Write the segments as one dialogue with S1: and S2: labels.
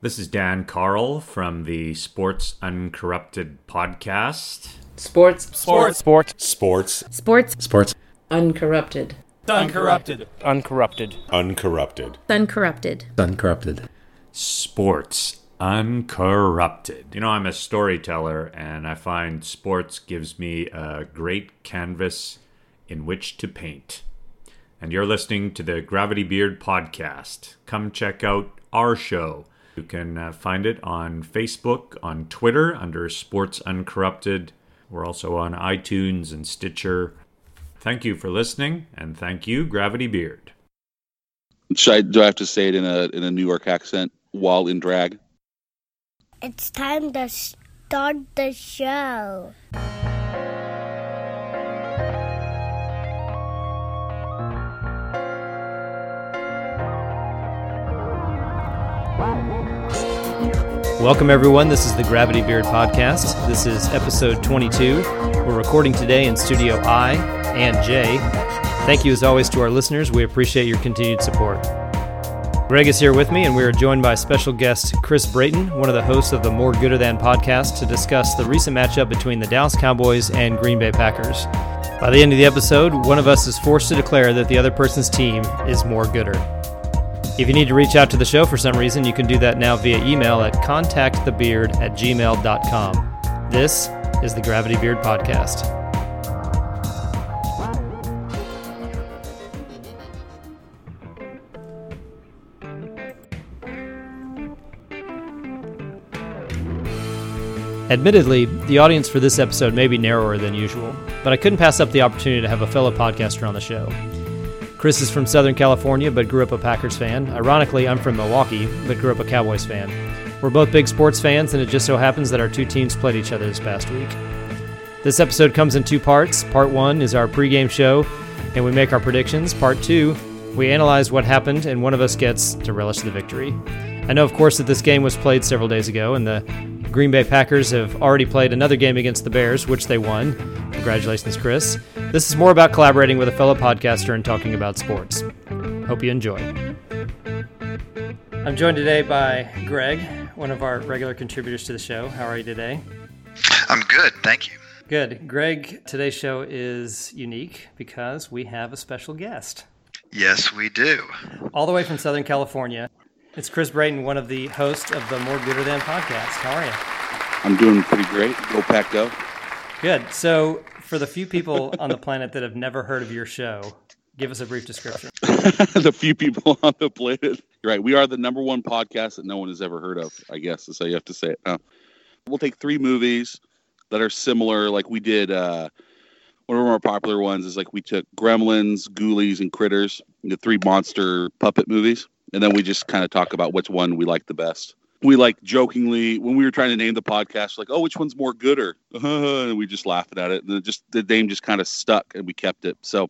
S1: This is Dan Carl from the Sports Uncorrupted podcast.
S2: Sports.
S3: Sports.
S4: Sports.
S5: Sports.
S6: Sports.
S5: Sports.
S2: Uncorrupted.
S3: Uncorrupted.
S4: Uncorrupted.
S5: Uncorrupted.
S6: Uncorrupted.
S5: Uncorrupted.
S1: Sports Uncorrupted. You know, I'm a storyteller, and I find sports gives me a great canvas in which to paint. And you're listening to the Gravity Beard podcast. Come check out our show. You can uh, find it on Facebook, on Twitter under Sports Uncorrupted. We're also on iTunes and Stitcher. Thank you for listening, and thank you, Gravity Beard.
S7: Should I, do I have to say it in a in a New York accent while in drag?
S8: It's time to start the show.
S4: Welcome, everyone. This is the Gravity Beard Podcast. This is episode 22. We're recording today in Studio I and J. Thank you, as always, to our listeners. We appreciate your continued support. Greg is here with me, and we are joined by special guest Chris Brayton, one of the hosts of the More Gooder Than podcast, to discuss the recent matchup between the Dallas Cowboys and Green Bay Packers. By the end of the episode, one of us is forced to declare that the other person's team is more gooder. If you need to reach out to the show for some reason, you can do that now via email at contactthebeard at gmail.com. This is the Gravity Beard Podcast. Admittedly, the audience for this episode may be narrower than usual, but I couldn't pass up the opportunity to have a fellow podcaster on the show. Chris is from Southern California but grew up a Packers fan. Ironically, I'm from Milwaukee but grew up a Cowboys fan. We're both big sports fans, and it just so happens that our two teams played each other this past week. This episode comes in two parts. Part one is our pregame show, and we make our predictions. Part two, we analyze what happened, and one of us gets to relish the victory. I know, of course, that this game was played several days ago, and the Green Bay Packers have already played another game against the Bears, which they won. Congratulations, Chris. This is more about collaborating with a fellow podcaster and talking about sports. Hope you enjoy. I'm joined today by Greg, one of our regular contributors to the show. How are you today?
S9: I'm good, thank you.
S4: Good. Greg, today's show is unique because we have a special guest.
S9: Yes, we do.
S4: All the way from Southern California. It's Chris Brayton, one of the hosts of the More Gooder Than podcast. How are you?
S7: I'm doing pretty great. Go Pack Go.
S4: Good. So, for the few people on the planet that have never heard of your show, give us a brief description.
S7: the few people on the planet. You're right. We are the number one podcast that no one has ever heard of. I guess is how you have to say it. Huh? We'll take three movies that are similar, like we did. Uh, one of our more popular ones is like we took Gremlins, Ghoulies, and Critters, the three monster puppet movies, and then we just kind of talk about which one we like the best. We like jokingly when we were trying to name the podcast, like, oh, which one's more gooder? and we just laughed at it, and it just the name just kind of stuck, and we kept it. So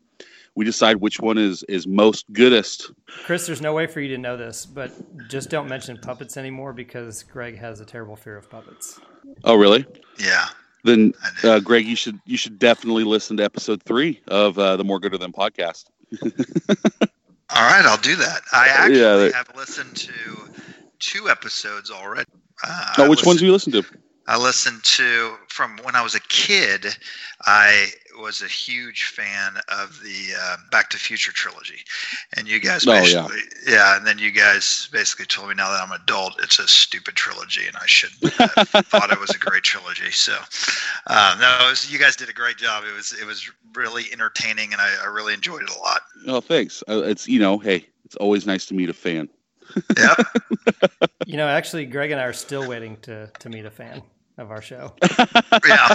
S7: we decide which one is is most goodest.
S4: Chris, there's no way for you to know this, but just don't mention puppets anymore because Greg has a terrible fear of puppets.
S7: Oh, really?
S9: Yeah.
S7: Then, uh, Greg, you should you should definitely listen to episode three of uh, the More Gooder Than podcast.
S9: All right, I'll do that. I actually
S7: Yeah, they-
S9: have listened to two episodes already. Uh,
S7: Oh, which ones do
S9: listened-
S7: you listen to?
S9: I listened to from when I was a kid. I was a huge fan of the uh, Back to Future trilogy, and you guys
S7: Oh, yeah.
S9: yeah. and then you guys basically told me now that I'm an adult, it's a stupid trilogy, and I should have thought it was a great trilogy. So, um, no, it was, you guys did a great job. It was it was really entertaining, and I, I really enjoyed it a lot.
S7: Oh, thanks. Uh, it's you know, hey, it's always nice to meet a fan.
S9: Yeah.
S4: You know, actually, Greg and I are still waiting to, to meet a fan of our show.
S9: yeah.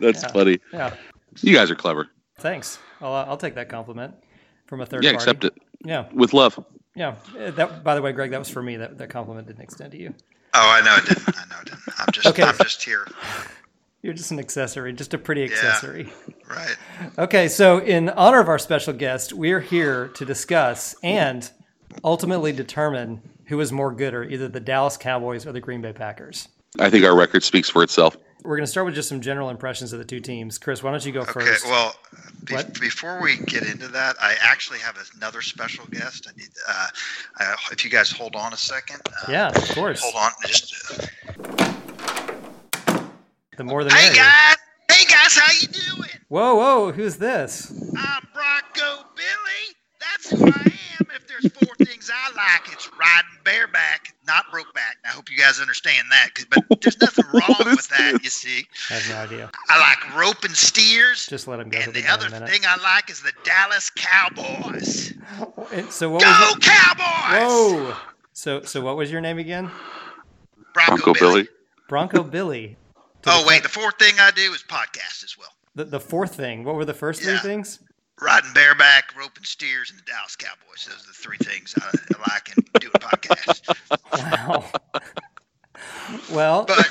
S7: That's
S4: Yeah.
S7: funny.
S4: Yeah.
S7: You guys are clever.
S4: Thanks. I'll, I'll take that compliment from a third
S7: yeah,
S4: party.
S7: accept it
S4: Yeah.
S7: with love.
S4: Yeah. Uh, That, by the way, Greg, that was for me. That, that compliment didn't extend to you.
S9: Oh, I know it didn't. I know it didn't. I'm just
S4: Okay.
S9: I'm just here.
S4: You're just an accessory, just a pretty accessory.
S9: Right.
S4: Okay, so in honor of our special guest, we're here to discuss and ultimately determine who is more good or either the Dallas Cowboys or the Green Bay Packers.
S7: I think our record speaks for itself.
S4: We're going to start with just some general impressions of the two teams. Chris, why don't you go
S9: Okay,
S4: first?
S9: well, be- before we get into that, I actually have another special guest. I need, uh, uh, if you guys hold on a second. Uh,
S4: yeah, of course.
S9: Hold on. Just.
S4: The more the
S9: Hey guys. Hey guys, how you doing?
S4: Whoa, whoa, who's this?
S9: I'm Bronco Billy. That's who I am. If there's four things I like, it's riding bareback, not brokeback. I hope you guys understand that, But there's nothing wrong with that, you see.
S4: I have no idea.
S9: I like roping steers.
S4: Just let him go.
S9: And
S4: He'll be
S9: the other thing I like is the Dallas Cowboys.
S4: And So what
S9: Go
S4: was?
S9: Cowboys!
S4: Whoa. So so what was your name again?
S9: Bronco,
S7: Bronco
S9: Billy.
S7: Billy.
S4: Bronco Billy.
S9: Oh
S4: the-
S9: wait, the fourth thing I do is podcast as well.
S4: The, the fourth thing. What were the first three things?
S9: Riding bareback, roping steers, and the Dallas Cowboys. Those are the three things I, I like in doing podcasts.
S4: Wow. well,
S9: But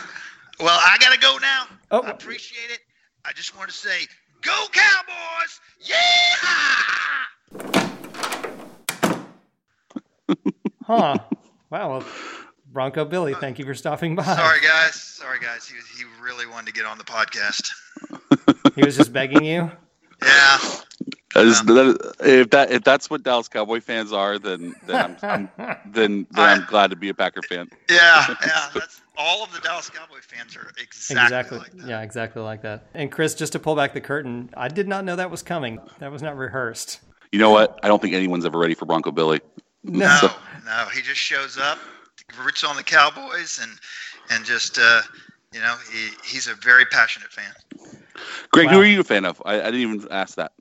S9: well, I gotta go now.
S4: Oh.
S9: I appreciate it. I just want to say, go Cowboys! Yeah!
S4: huh. Wow. Well, Bronco Billy, uh, thank you for stopping by.
S9: Sorry guys. Sorry guys. He he really wanted to get on the podcast.
S4: He was just begging you.
S9: Yeah.
S7: That is- that- if that if that's what Dallas Cowboy fans are, then then I'm, I'm then, then I'm glad to be a Packer fan.
S9: Yeah. Yeah. That's all of the Dallas Cowboy fans are exactly,
S4: exactly.
S9: like that.
S4: Yeah, exactly like that. And Chris, just to pull back the curtain, I did not know that was coming. That was not rehearsed.
S7: You know what? I don't think anyone's ever ready for Bronco Billy.
S4: No.
S9: No, no, he just shows up, roots on the Cowboys, and and just uh, you know he he's a very passionate fan.
S7: Greg,
S4: Wow.
S7: who are you a fan of? I, I didn't even ask that.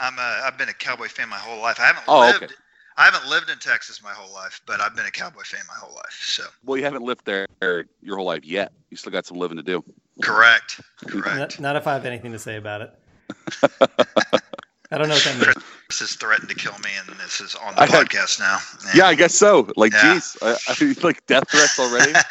S9: I'm a I've been a Cowboy fan my whole life. I haven't
S7: Oh,
S9: lived
S7: okay.
S9: I haven't lived in Texas my whole life, but I've been a Cowboy fan my whole life. So
S7: Well, you haven't lived there your whole life yet. You still got some living to do.
S9: correct,
S4: Not,
S9: correct.
S4: not if I have anything to say about it. I don't know what that means.
S9: Chris has threatened to kill me, and this is on the
S7: I had-
S9: podcast now.
S7: Yeah, I guess so. Like,
S9: Yeah.
S7: geez, I, I mean, like death threats already.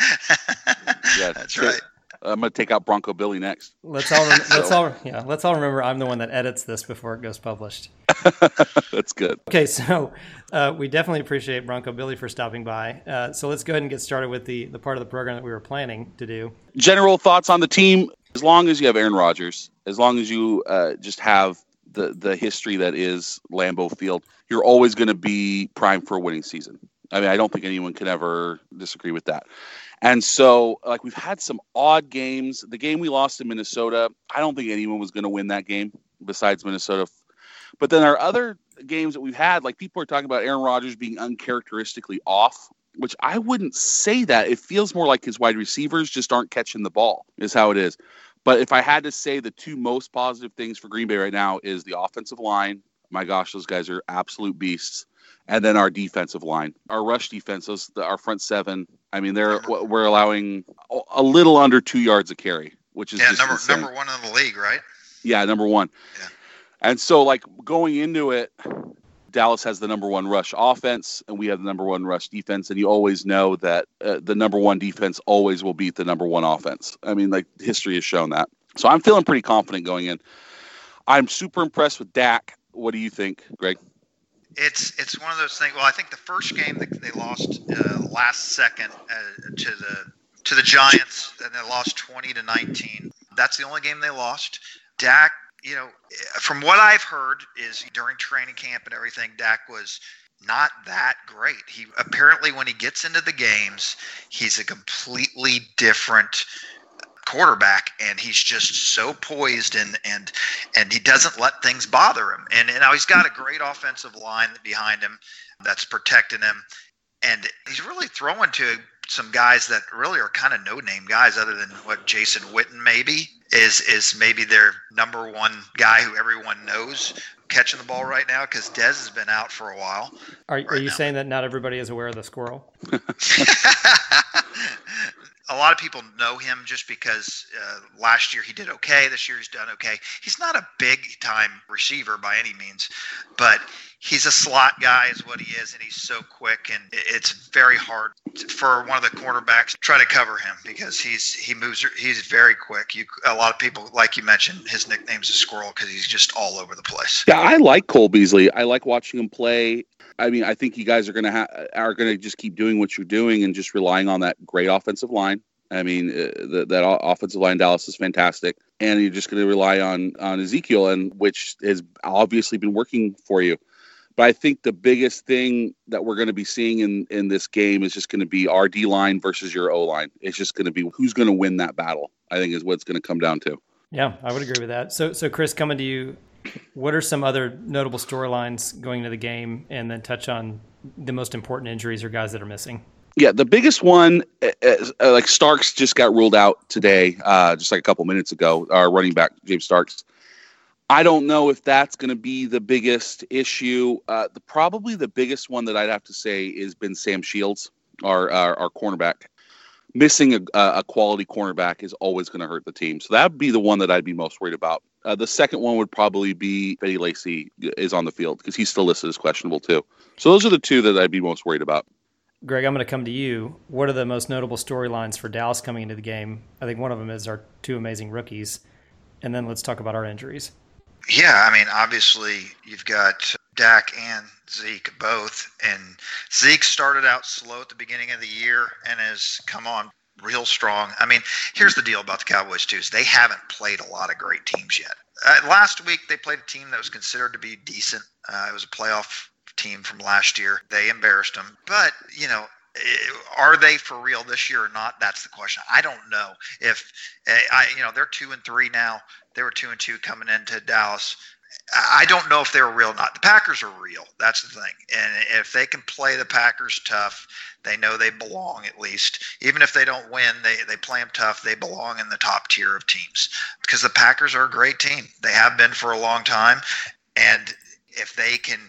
S7: Yeah,
S9: that's
S7: shit.
S9: right.
S7: I'm gonna take out Bronco Billy next.
S4: Let's all rem- let's all yeah let's all remember I'm the one that edits this before it goes published.
S7: That's good.
S4: Okay, so uh, we definitely appreciate Bronco Billy for stopping by. Uh, so let's go ahead and get started with the the part of the program that we were planning to do.
S7: General thoughts on the team. As long as you have Aaron Rodgers, as long as you uh, just have the the history that is Lambeau Field, you're always going to be primed for a winning season. I mean, I don't think anyone can ever disagree with that. And so, like, we've had some odd games. The game we lost in Minnesota, I don't think anyone was going to win that game besides Minnesota. But then our other games that we've had, like, people are talking about Aaron Rodgers being uncharacteristically off, which I wouldn't say that. It feels more like his wide receivers just aren't catching the ball, is how it is. But if I had to say the two most positive things for Green Bay right now is the offensive line. My gosh, those guys are absolute beasts. And then our defensive line, our rush defense, those, the, our front seven. I mean, they're we're allowing a- a little under two yards a carry, which is
S9: Yeah, number
S7: insane.
S9: number one in the league, right?
S7: Yeah, number one.
S9: Yeah.
S7: And so, like going into it, Dallas has the number one rush offense, and we have the number one rush defense. And you always know that uh, the number one defense always will beat the number one offense. I mean, like history has shown that. So I'm feeling pretty confident going in. I'm super impressed with Dak. What do you think, Greg?
S9: It's it's one of those things. Well, I think the first game that they lost uh, last second uh, to the to the Giants, and they lost twenty to nineteen. That's the only game they lost. Dak, you know, from what I've heard, is during training camp and everything, Dak was not that great. He apparently, when he gets into the games, he's a completely different quarterback and he's just so poised and and and he doesn't let things bother him and, and now he's got a great offensive line behind him that's protecting him and he's really throwing to some guys that really are kind of no name guys other than what Jason Witten maybe is is maybe their number one guy who everyone knows catching the ball right now because Dez has been out for a while
S4: Are, are you
S9: now.
S4: saying that not everybody is aware of the squirrel?
S9: a lot of people know him just because uh, last year he did okay. This year he's done okay. He's not a big time receiver by any means, but he's a slot guy, is what he is, and he's so quick, and it's very hard for one of the cornerbacks to try to cover him because he's he moves. He's very quick. You a lot of people, like you mentioned, his nickname's a squirrel because he's just all over the place.
S7: Yeah, I like Cole Beasley. I like watching him play. I mean, I think you guys are gonna ha- are gonna just keep doing what you're doing and just relying on that great offensive line I mean, uh, the, that offensive line Dallas is fantastic, and you're just going to rely on on Ezekiel, and which has obviously been working for you. But I think the biggest thing that we're going to be seeing in in this game is just going to be our D line versus your O line. It's just going to be who's going to win that battle. I think is what it's going to come down to.
S4: Yeah, I would agree with that. So, so Chris, coming to you, what are some other notable storylines going into the game, and then touch on the most important injuries or guys that are missing?
S7: Yeah, the biggest one, uh, uh, like Starks just got ruled out today, uh, just like a couple minutes ago. Our running back James Starks. I don't know if that's going to be the biggest issue. Uh, the probably the biggest one that I'd have to say is been Sam Shields, our our, our cornerback. Missing a, a quality cornerback is always going to hurt the team. So that would be the one that I'd be most worried about. Uh, the second one would probably be Eddie Lacy is on the field because he's still listed as questionable too. So those are the two that I'd be most worried about.
S4: Greg, I'm going to come to you. What are the most notable storylines for Dallas coming into the game? I think one of them is our two amazing rookies. And then let's talk about our injuries.
S9: Yeah, I mean, obviously you've got Dak and Zeke both, and Zeke started out slow at the beginning of the year and has come on real strong. I mean, here's the deal about the Cowboys too: is they haven't played a lot of great teams yet. Uh, last week they played a team that was considered to be decent. Uh, it was a playoff team from last year. They embarrassed them, but you know are they for real this year or not? That's the question. I don't know if I, you know, they're two and three now. They were two and two coming into Dallas. I don't know if they're real or not. The Packers are real. That's the thing. And if they can play the Packers tough, they know they belong at least. Even if they don't win, they, they play them tough. They belong in the top tier of teams because the Packers are a great team. They have been for a long time. And if they can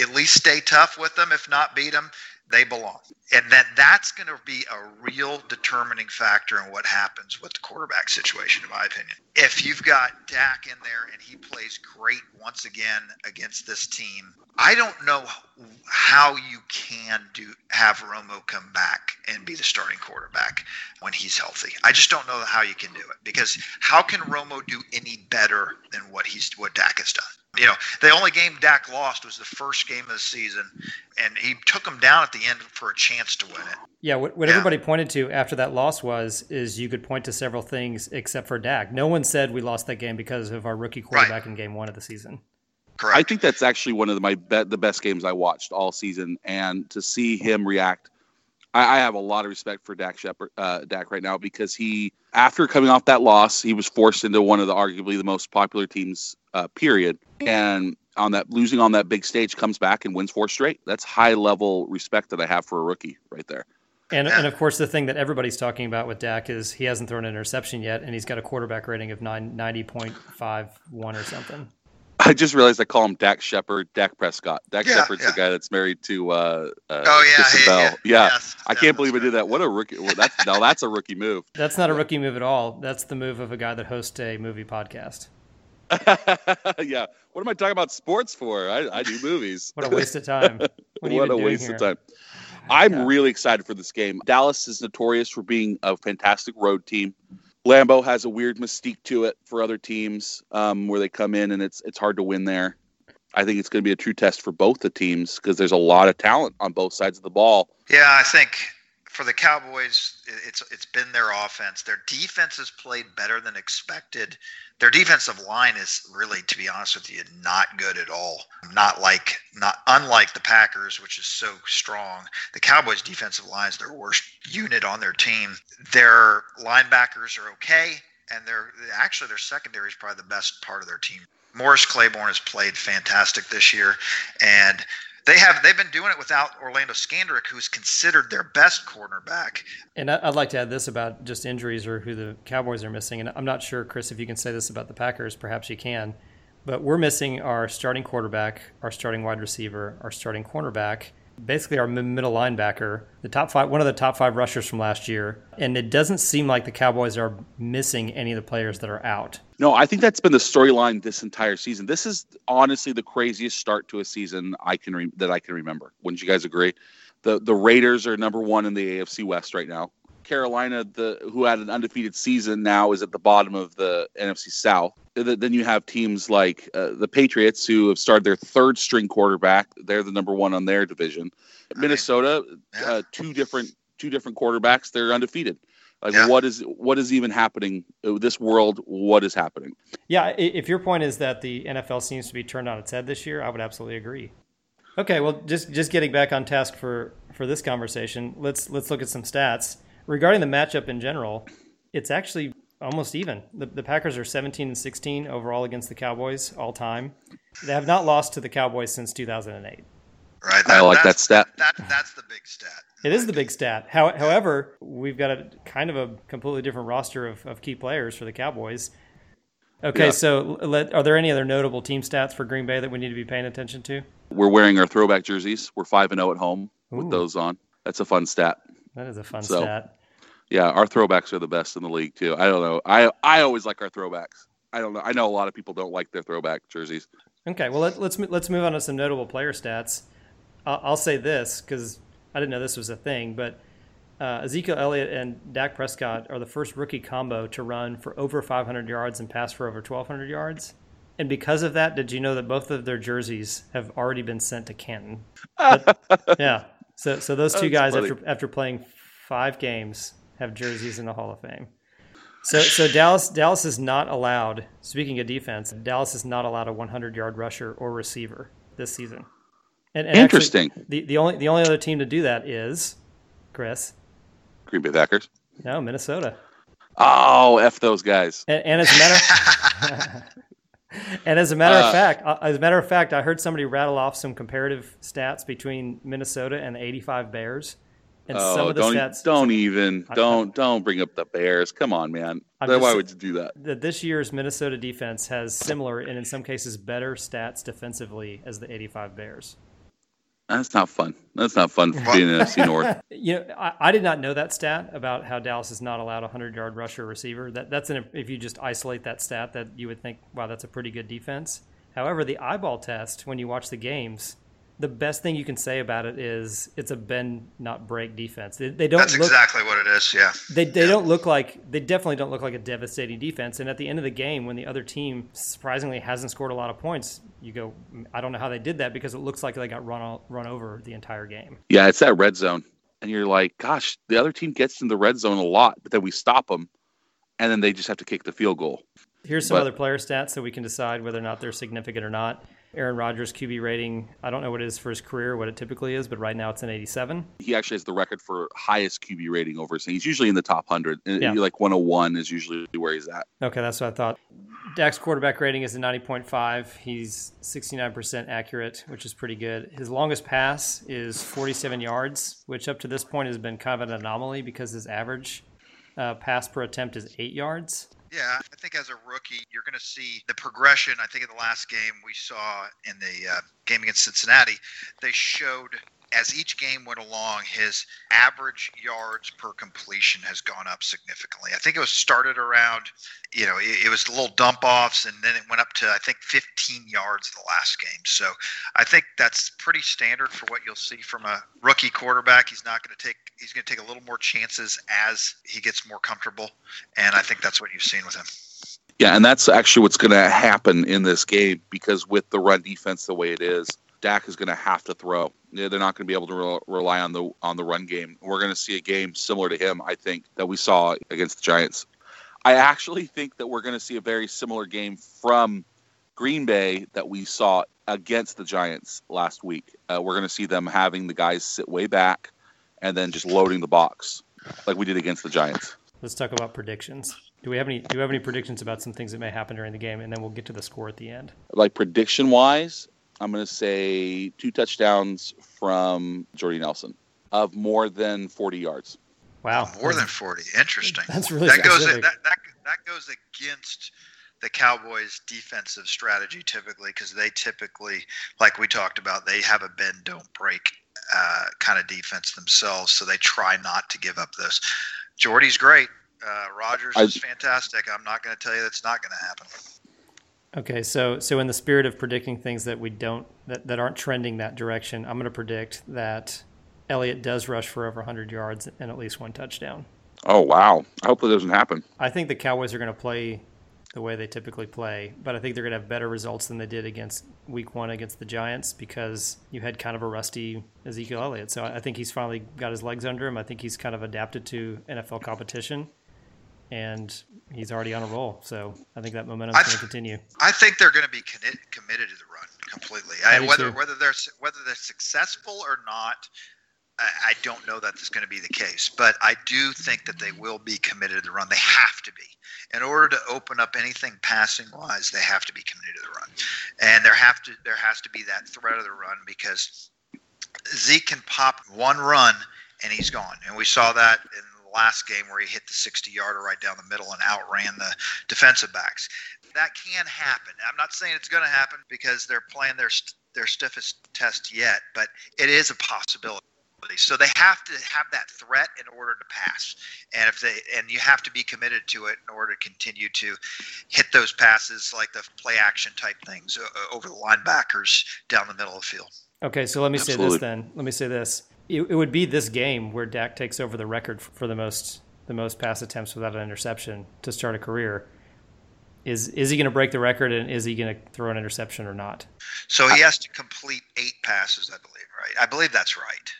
S9: at least stay tough with them, if not beat them, they belong. And then that's going to be a real determining factor in what happens with the quarterback situation, in my opinion. If you've got Dak in there and he plays great once again against this team, I don't know how you can do have Romo come back and be the starting quarterback when he's healthy. I just don't know how you can do it because how can Romo do any better than what he's what Dak has done? You know, the only game Dak lost was the first game of the season, and he took him down at the end for a chance to win it.
S4: Yeah, what, what yeah. everybody pointed to after that loss was is you could point to several things except for Dak. No one said we lost that game because of our rookie quarterback right. in game one of the season.
S7: Correct. I think that's actually one of the, my be- the best games I watched all season, and to see him react, I, I have a lot of respect for Dak Shepard, uh, Dak right now because he, after coming off that loss, he was forced into one of the arguably the most popular teams, uh, period, and on that losing on that big stage comes back and wins four straight. That's high level respect that I have for a rookie right there.
S4: And, and of course, the thing that everybody's talking about with Dak is he hasn't thrown an interception yet, and he's got a quarterback rating of 90.51 or something.
S7: I just realized I call him Dak Shepard, Dak Prescott. Dak yeah, Shepard's yeah. the guy that's married to uh, uh
S9: oh yeah, hey,
S7: Bell. Yeah, yeah. Yes, I can't believe I did that. What a rookie! Well, that's now that's a rookie move.
S4: That's not a rookie move at all. That's the move of a guy that hosts a movie podcast.
S7: yeah. What am I talking about sports for? I, I do movies.
S4: what a waste of time.
S7: What, what a waste here? of time. I'm yeah. really excited for this game. Dallas is notorious for being a fantastic road team. Lambeau has a weird mystique to it for other teams um, where they come in and it's it's hard to win there. I think it's going to be a true test for both the teams because there's a lot of talent on both sides of the ball.
S9: Yeah, I think for the Cowboys, it's it's been their offense. Their defense has played better than expected. Their defensive line is really, to be honest with you, not good at all. Not like not unlike the Packers, which is so strong. The Cowboys' defensive line is their worst unit on their team. Their linebackers are okay, and they're actually their secondary is probably the best part of their team. Morris Claiborne has played fantastic this year, and they have they've been doing it without Orlando Scandrick, who's considered their best cornerback.
S4: And I'd like to add this about just injuries or who the Cowboys are missing. And I'm not sure, Chris, if you can say this about the Packers. Perhaps you can. But we're missing our starting quarterback, our starting wide receiver, our starting cornerback, basically our middle linebacker, the top five, one of the top five rushers from last year. And it doesn't seem like the Cowboys are missing any of the players that are out.
S7: No, I think that's been the storyline this entire season. This is honestly the craziest start to a season I can re- that I can remember. Wouldn't you guys agree? The the Raiders are number one in the AFC West right now. Carolina, the who had an undefeated season, now is at the bottom of the NFC South. Then you have teams like uh, the Patriots, who have started their third string quarterback. They're the number one on their division. Minnesota, uh, two different two different quarterbacks. They're undefeated. Like
S9: Yeah.
S7: what is what is even happening? This world, what is happening?
S4: Yeah, if your point is that the NFL seems to be turned on its head this year, I would absolutely agree. Okay, well, just just getting back on task for for this conversation, let's let's look at some stats regarding the matchup in general. It's actually almost even. The, the Packers are 17 and 16 overall against the Cowboys all time. They have not lost to the Cowboys since 2008.
S9: Right.
S7: I like that stat.
S9: That that's the big stat.
S4: It is the big stat. How, however, we've got a kind of a completely different roster of, of key players for the Cowboys. Okay,
S7: Yeah.
S4: so let, are there any other notable team stats for Green Bay that we need to be paying attention to?
S7: We're wearing our throwback jerseys. We're five and zero at home with those on. That's a fun stat.
S4: That is a fun
S7: So-
S4: stat.
S7: Yeah, our throwbacks are the best in the league too. I don't know. I I always like our throwbacks. I don't know. I know a lot of people don't like their throwback jerseys.
S4: Okay, well let, let's let's move on to some notable player stats. I'll, I'll say this because I didn't know this was a thing, but uh, Ezekiel Elliott and Dak Prescott are the first rookie combo to run for over 500 yards and pass for over 1,200 yards. And because of that, did you know that both of their jerseys have already been sent to Canton? But- yeah. So so those two
S7: That's
S4: guys
S7: funny.
S4: after after playing five games have jerseys in the Hall of Fame. So so Dallas Dallas is not allowed. Speaking of defense, Dallas is not allowed a 100 yard rusher or receiver this season. And, and actually,
S7: Interesting.
S4: the the only the only other team to do that is Chris.
S7: Green Bay Packers.
S4: No, Minnesota.
S7: Oh, f those guys.
S4: And, and as a matter and as a matter
S7: Uh,
S4: of fact, uh, as a matter of fact, I heard somebody rattle off some comparative stats between Minnesota and the 85 Bears. And some
S7: Oh,
S4: of the
S7: don't
S4: stats
S7: don't even
S4: I-
S7: don't don't bring up the Bears. Come on, man.
S4: Just-
S7: why would you do that?
S4: that this year's Minnesota defense has similar and in some cases better stats defensively as the 85 Bears.
S7: That's not fun. That's not fun for being in NFC North.
S4: You know, I, I did not know that stat about how Dallas is not allowed a 100 yard rusher receiver. That that's an if you just isolate that stat, that you would think, wow, that's a pretty good defense. However, the eyeball test when you watch the games, the best thing you can say about it is it's a bend not break defense. They, they don't
S9: That's
S4: look
S9: exactly what it is. Yeah.
S4: they, they don't look like they definitely don't look like a devastating defense. And at the end of the game, when the other team surprisingly hasn't scored a lot of points, you go, I don't know how they did that because it looks like they got run o- run over the entire game.
S7: Yeah, it's that red zone, and you're like, gosh, the other team gets in the red zone a lot, but then we stop them, and then they just have to kick the field goal.
S4: Here's some
S7: But-
S4: other player stats so we can decide whether or not they're significant or not. Aaron Rodgers QB rating, I don't know what it is for his career, what it typically is, but right now it's an 87.
S7: He actually has the record for highest QB rating over. So he's usually in the top hundred.
S4: Yeah.
S7: Like 101 is usually where he's at.
S4: Okay, that's what I thought. Dak's quarterback rating is a 90.5. He's 69% accurate, which is pretty good. His longest pass is 47 yards, which up to this point has been kind of an anomaly because his average uh, pass per attempt is eight yards.
S9: Yeah, I think as a rookie, you're going to see the progression. I think in the last game we saw in the uh, game against Cincinnati, they showed as each game went along, his average yards per completion has gone up significantly. I think it was started around, you know, it, it was little dump offs, and then it went up to I think 15 yards the last game. So I think that's pretty standard for what you'll see from a rookie quarterback. He's not going to take he's going to take a little more chances as he gets more comfortable, and I think that's what you've seen with him.
S7: Yeah, and that's actually what's going to happen in this game because with the run defense the way it is, Dak is going to have to throw. They're not going to be able to re- rely on the on the run game. We're going to see a game similar to him, I think, that we saw against the Giants. I actually think that we're going to see a very similar game from Green Bay that we saw against the Giants last week. Uh, we're going to see them having the guys sit way back and then just loading the box like we did against the Giants.
S4: Let's talk about predictions. Do we have any do we have any predictions about some things that may happen during the game and then we'll get to the score at the end.
S7: like prediction wise, I'm going to say two touchdowns from Jordy Nelson of more than 40 yards.
S4: Wow.
S9: More than 40. Interesting.
S4: That's really
S9: that goes that, that that goes against the Cowboys' defensive strategy typically because they typically, like we talked about, they have a bend don't break uh, kind of defense themselves, so they try not to give up this. Jordy's great. Uh,
S7: Rodgers
S9: is fantastic. I'm not going to tell you that's not going to happen.
S4: Okay, so so in the spirit of predicting things that we don't that, that aren't trending that direction, I'm going to predict that Elliott does rush for over 100 yards and at least one touchdown.
S7: Oh, wow. I hope that doesn't happen.
S4: I think the Cowboys are going to play the way they typically play. But I think they're going to have better results than they did against week one against the Giants because you had kind of a rusty Ezekiel Elliott. So I think he's finally got his legs under him. I think he's kind of adapted to NFL competition and he's already on a roll. So I think that momentum's
S9: I
S4: going to continue.
S9: I think they're going to be commit, committed to the run completely.
S4: I
S9: I, whether
S4: too.
S9: whether they're whether they're successful or not, I, don't know that that's going to be the case. But I do think that they will be committed to the run. They have to be in order to open up anything passing wise. They have to be committed to the run, and there have to there has to be that threat of the run because Zeke can pop one run and he's gone, and we saw that in the last game where he hit the 60 yarder right down the middle and outran the defensive backs that can happen. I'm not saying it's going to happen because they're playing their their stiffest test yet, but it is a possibility. So they have to have that threat in order to pass, and if they and you have to be committed to it in order to continue to hit those passes like the play action type things uh, over the linebackers down the middle of the field.
S4: Okay, so let me say this then. Let me say this. It, it would be this game where Dak takes over the record for the most the most pass attempts without an interception to start a career. Is is he going to break the record and is he going to throw an interception or not?
S9: So he has to complete eight passes, I believe. Right? I believe that's right.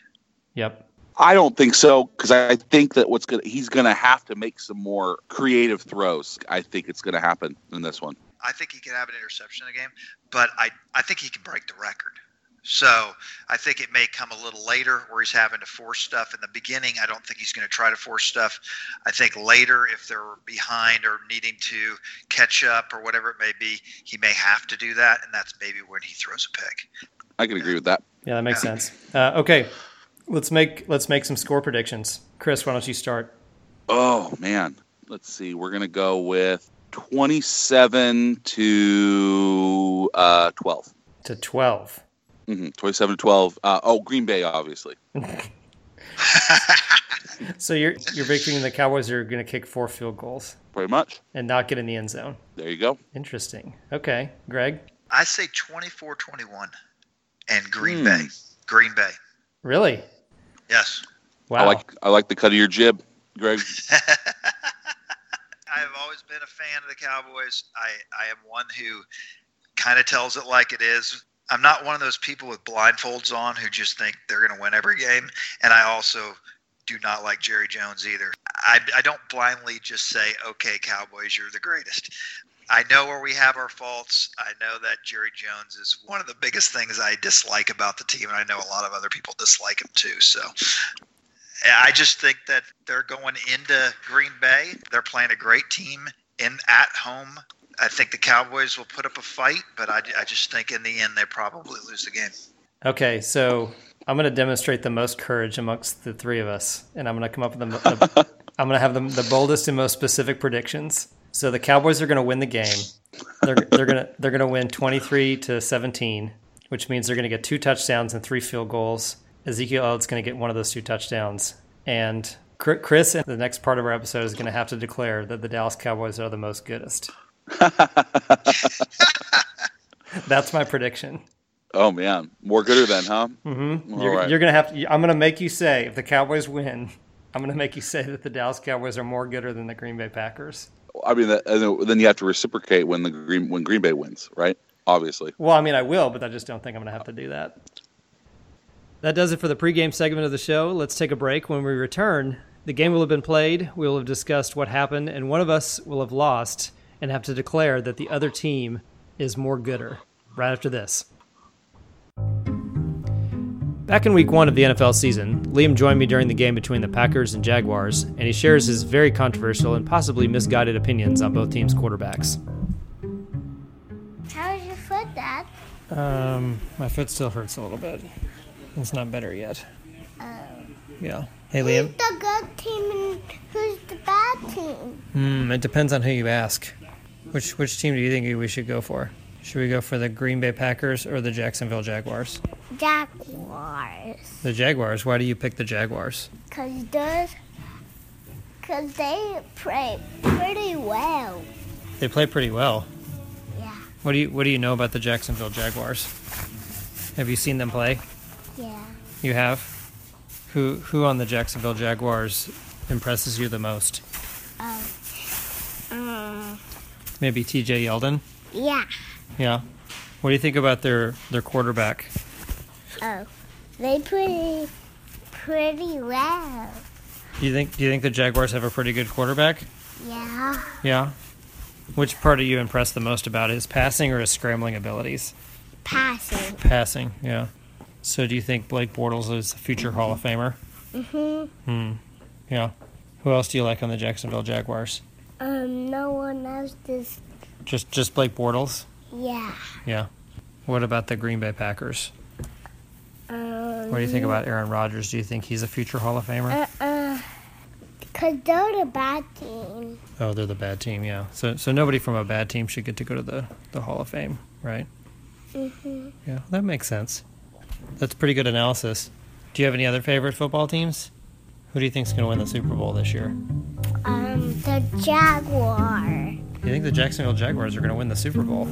S4: Yep.
S7: I don't think so because I think that what's gonna he's gonna have to make some more creative throws. I think it's gonna happen in this one.
S9: I think he can have an interception in the game, but I, I think he can break the record. So I think it may come a little later where he's having to force stuff. In the beginning, I don't think he's going to try to force stuff. I think later, if they're behind or needing to catch up or whatever it may be, he may have to do that, and that's maybe when he throws a pick.
S7: I can agree with that.
S4: Yeah, that makes sense. Uh, okay, let's make let's make some score predictions. Chris, why don't you start?
S7: Oh man, let's see. We're gonna go with twenty-seven to uh, twelve.
S4: To twelve.
S7: Mm-hmm. Twenty-seven to twelve. Uh, oh, Green Bay, obviously.
S4: So you're you're predicting the Cowboys are going to kick four field goals
S7: Pretty much.
S4: and not get in the end zone.
S7: There you go.
S4: Interesting. Okay, Greg.
S9: I say 24 21 and Green
S7: Hmm.
S9: Bay. Green Bay.
S4: Really?
S9: Yes.
S4: Wow.
S7: I like I like the cut of your jib, Greg.
S9: I have always been a fan of the Cowboys. I, I am one who kind of tells it like it is. I'm not one of those people with blindfolds on who just think they're going to win every game. And I also do not like Jerry Jones either. I, I don't blindly just say, okay, Cowboys, you're the greatest. I know where we have our faults. I know that Jerry Jones is one of the biggest things I dislike about the team. And I know a lot of other people dislike him too. So I just think that they're going into Green Bay. They're playing a great team in at home. I think the Cowboys will put up a fight, but I, I just think in the end they probably lose the game.
S4: Okay, so I'm going to demonstrate the most courage amongst the three of us, and I'm going to come up with the, the I'm going to have the, the boldest and most specific predictions. So the Cowboys are going to win the game. They're they're going to they're going to win 23 to 17, which means they're going to get two touchdowns and three field goals. Ezekiel Elliott's going to get one of those two touchdowns, and Chris in the next part of our episode is going to have to declare that the Dallas Cowboys are the most goodest. That's my prediction.
S7: Oh man, more gooder than, huh?
S4: Mm-hmm. You're,
S7: right.
S4: you're gonna have to. I'm gonna make you say if the Cowboys win, I'm gonna make you say that the Dallas Cowboys are more gooder than the Green Bay Packers.
S7: I mean, that, then- you have to reciprocate when the Green when Green Bay wins, right? Obviously.
S4: Well, I mean, I will, but I just don't think I'm gonna have to do that. That does it for the pregame segment of the show. Let's take a break. When we return, the game will have been played. We will have discussed what happened, and one of us will have lost and have to declare that the other team is more gooder. Right after this. Back in week one of the NFL season, Liam joined me during the game between the Packers and Jaguars, and he shares his very controversial and possibly misguided opinions on both teams' quarterbacks.
S8: How's your foot, Dad?
S4: Um, my foot still hurts a little bit. It's not better yet. Yeah. Hey,
S8: Who's
S4: Liam.
S8: the good team and who's the bad team?
S4: Hmm, it depends on who you ask. Which which team do you think we should go for? Should we go for the Green Bay Packers or the Jacksonville Jaguars?
S8: Jaguars.
S4: The Jaguars. Why do you pick the Jaguars?
S8: Cause those, cause they play pretty well.
S4: They play pretty well.
S8: Yeah,
S4: What do you What do you know about the Jacksonville Jaguars? Have you seen them play?
S8: yeah.
S4: You have. Who Who on the Jacksonville Jaguars impresses you the most?
S8: Um,
S4: Maybe T.J. Yeldon.
S8: Yeah.
S4: Yeah. What do you think about their their quarterback?
S8: Oh, they pretty, pretty well.
S4: Do you think Do you think the Jaguars have a pretty good quarterback?
S8: Yeah.
S4: Yeah. Which part are you impressed the most about? His passing or his scrambling abilities?
S8: Passing.
S4: Passing. Yeah. So do you think Blake Bortles is a future Hall of Famer?
S8: Mm-hmm.
S4: Hmm. Yeah. Who else do you like on the Jacksonville Jaguars?
S8: Um, no one else does.
S4: Just just Blake Bortles.
S8: Yeah.
S4: Yeah. What about the Green Bay Packers?
S8: Um.
S4: What do you think about Aaron Rodgers? Do you think he's a future Hall of Famer?
S8: Uh uh. Cause they're the bad team.
S4: Oh, they're the bad team, yeah. So so nobody from a bad team should get to go to the, the Hall of Fame, right?
S8: Mhm.
S4: Yeah, that makes sense. That's pretty good analysis. Do you have any other favorite football teams? Who do you think's going to win the Super Bowl this year?
S8: Um, the Jaguar.
S4: You think the Jacksonville Jaguars are going to win the Super Bowl?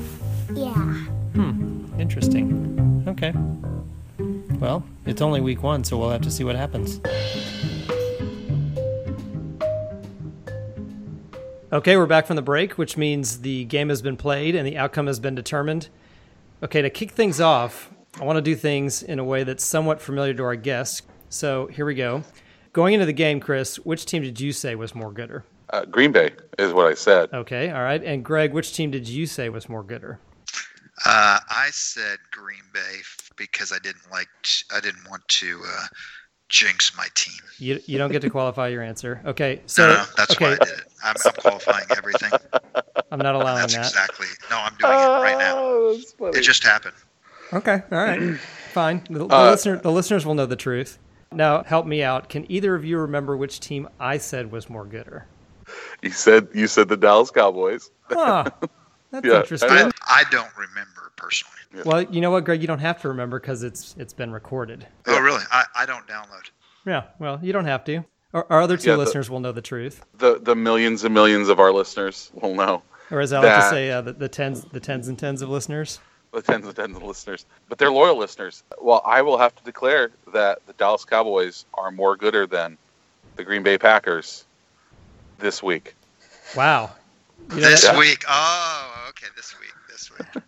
S8: Yeah.
S4: Hmm, interesting. Okay. Well, it's only week one, so we'll have to see what happens. Okay, we're back from the break, which means the game has been played and the outcome has been determined. Okay, to kick things off, I want to do things in a way that's somewhat familiar to our guests. So here we go. Going into the game, Chris, which team did you say was more gooder?
S7: Uh, Green Bay is what I said.
S4: Okay, all right. And Greg, which team did you say was more gooder?
S9: Uh, I said Green Bay because I didn't like. t- I didn't want to uh, jinx my team.
S4: You, you don't get to qualify your answer. Okay, so
S9: no, that's
S4: okay,
S9: why I did it. I'm, I'm qualifying everything.
S4: I'm not allowing
S9: That's
S4: that.
S9: exactly. No, I'm doing it right now.
S7: Oh.
S9: It just happened.
S4: Okay, all right, fine. The, the
S7: Uh,
S4: listener, the listeners will know the truth. Now, help me out. Can either of you remember which team I said was more gooder?
S7: You said you said the Dallas Cowboys.
S4: Huh. That's
S7: Yeah,
S4: interesting.
S7: I-
S9: I don't remember personally.
S4: well, you know what, Greg? You don't have to remember because it's it's been recorded.
S9: Oh, really? I, I don't download.
S4: Yeah. Well, you don't have to. Our, our other two
S7: Yeah, the-
S4: listeners will know the truth,
S7: The the millions and millions of our listeners will know.
S4: or as I like to say, uh, the, the tens, the tens and tens of listeners.
S7: The tens and tens of listeners, but they're loyal listeners. Well, I will have to declare that the Dallas Cowboys are more gooder than the Green Bay Packers this week.
S4: Wow. You know,
S9: This
S4: that-
S9: week. Oh, okay. This week. This week.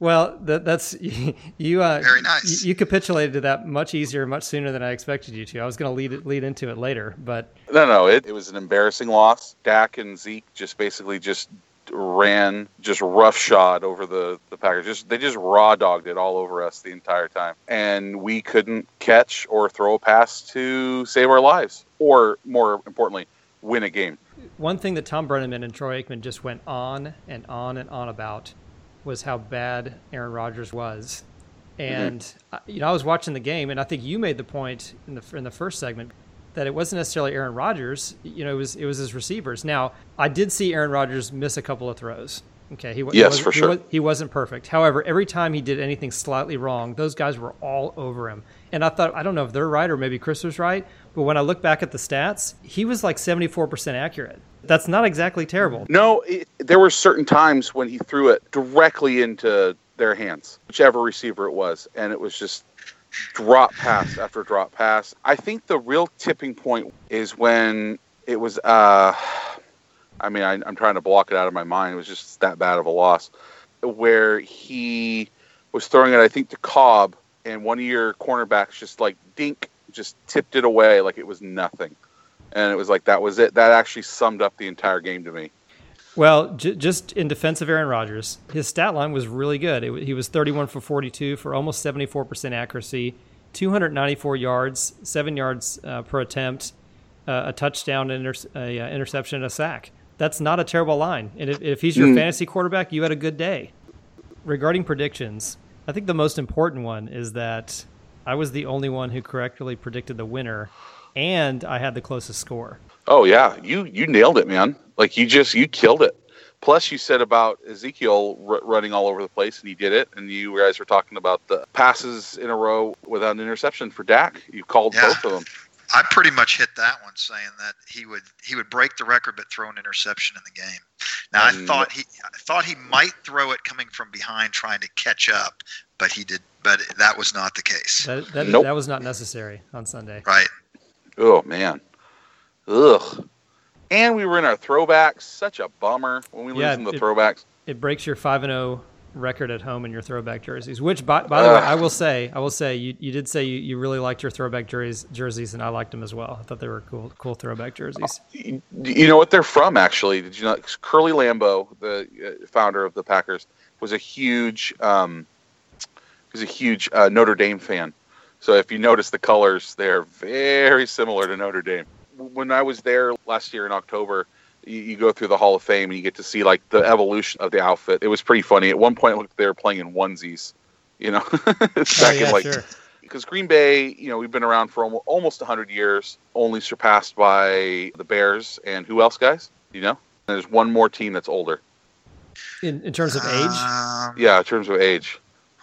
S4: Well, that, that's you. Uh,
S9: Very nice.
S4: You, you capitulated to that much easier, much sooner than I expected you to. I was going to lead it, lead into it later, but
S7: No, no, it, it was an embarrassing loss. Dak and Zeke just basically just ran just roughshod over the the Packers. Just they just raw dogged it all over us the entire time, and we couldn't catch or throw a pass to save our lives, or more importantly, win a game.
S4: One thing that Thom Brennaman and Troy Aikman just went on and on and on about was how bad Aaron Rodgers was. And uh, you know, I was watching the game, and I think you made the point in the in the first segment that it wasn't necessarily Aaron Rodgers. You know, it was it was his receivers. Now, I did see Aaron Rodgers miss a couple of throws. Okay, he, he
S7: Yes,
S4: wasn't-
S7: for
S4: he
S7: sure.
S4: he wasn't perfect. However, every time he did anything slightly wrong, those guys were all over him. And I thought, I don't know if they're right or maybe Chris was right, but when I look back at the stats, he was like 74% accurate. That's not exactly terrible.
S7: No, it, there were certain times when he threw it directly into their hands, whichever receiver it was, and it was just drop pass after drop pass. I think the real tipping point is when it was. Uh, I mean, I, I'm trying to block it out of my mind. It was just that bad of a loss, where he was throwing it. I think to Cobb, and one of your cornerbacks just like dink, just tipped it away like it was nothing and it was like that was it. That actually summed up the entire game to me.
S4: Well, j- just in defense of Aaron Rodgers, his stat line was really good. It, he was 31 for 42 for almost 74% accuracy, 294 yards, seven yards uh, per attempt, uh, a touchdown, an inter- a, uh, interception, a sack. That's not a terrible line. And if, if he's your hmm. fantasy quarterback, you had a good day. Regarding predictions, I think the most important one is that I was the only one who correctly predicted the winner, and I had the closest score.
S7: Oh yeah, you you nailed it, man. Like you just you killed it. Plus, you said about Ezekiel r- running all over the place, and he did it. And you guys were talking about the passes in a row without an interception for Dak. You called
S9: Yeah.
S7: both of them.
S9: I pretty much hit that one, saying that he would he would break the record but throw an interception in the game. Now I
S7: Um,
S9: thought he I thought he might throw it coming from behind, trying to catch up, but he did. But that was not the case.
S4: That, that,
S7: Nope.
S4: that was not necessary on Sunday.
S9: Right?
S7: Oh man, ugh. and we were in our throwbacks. Such a bummer when we
S4: Yeah,
S7: lose in the
S4: it-
S7: throwbacks.
S4: It breaks your five and zero record at home in your throwback jerseys. Which, by, by the way, I will say, I will say, you, you did say you, you really liked your throwback jerseys, jerseys, and I liked them as well. I thought they were cool, cool throwback jerseys.
S7: You you know what they're from, actually? Did you know? Curly Lambeau, the uh, founder of the Packers, was a huge, um, was a huge uh, Notre Dame fan. So if you notice the colors, they're very similar to Notre Dame. When I was there last year in October, you, you go through the Hall of Fame and you get to see like the evolution of the outfit. It was pretty funny. At one point, it looked like they were playing in onesies. You know, it's
S4: Oh,
S7: back
S4: yeah,
S7: in like
S4: sure.
S7: because Green Bay, you know, we've been around for almo- almost 100 years, only surpassed by the Bears and who else, guys? You know? There's one more team that's older.
S4: In, in terms of age,
S9: Um,
S7: Yeah, in terms of age.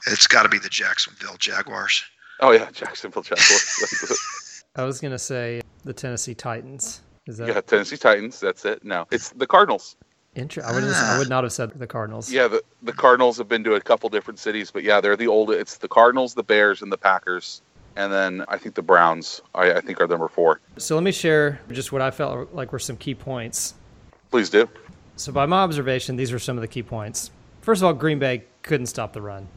S9: It's got to be the Jacksonville Jaguars.
S7: Oh yeah, Jacksonville Jaguars.
S4: I was going to say the Tennessee Titans. Is that
S7: yeah, Tennessee Titans. That's it. No, it's the Cardinals.
S4: inter- I would, I would not have said the Cardinals.
S7: Yeah, the the Cardinals have been to a couple different cities, but yeah, they're the old. It's the Cardinals, the Bears, and the Packers, and then I think the Browns. I, I think are number four.
S4: So let me share just what I felt like were some key points
S7: Please do.
S4: So, by my observation, these are some of the key points. First of all, Green Bay couldn't stop the run.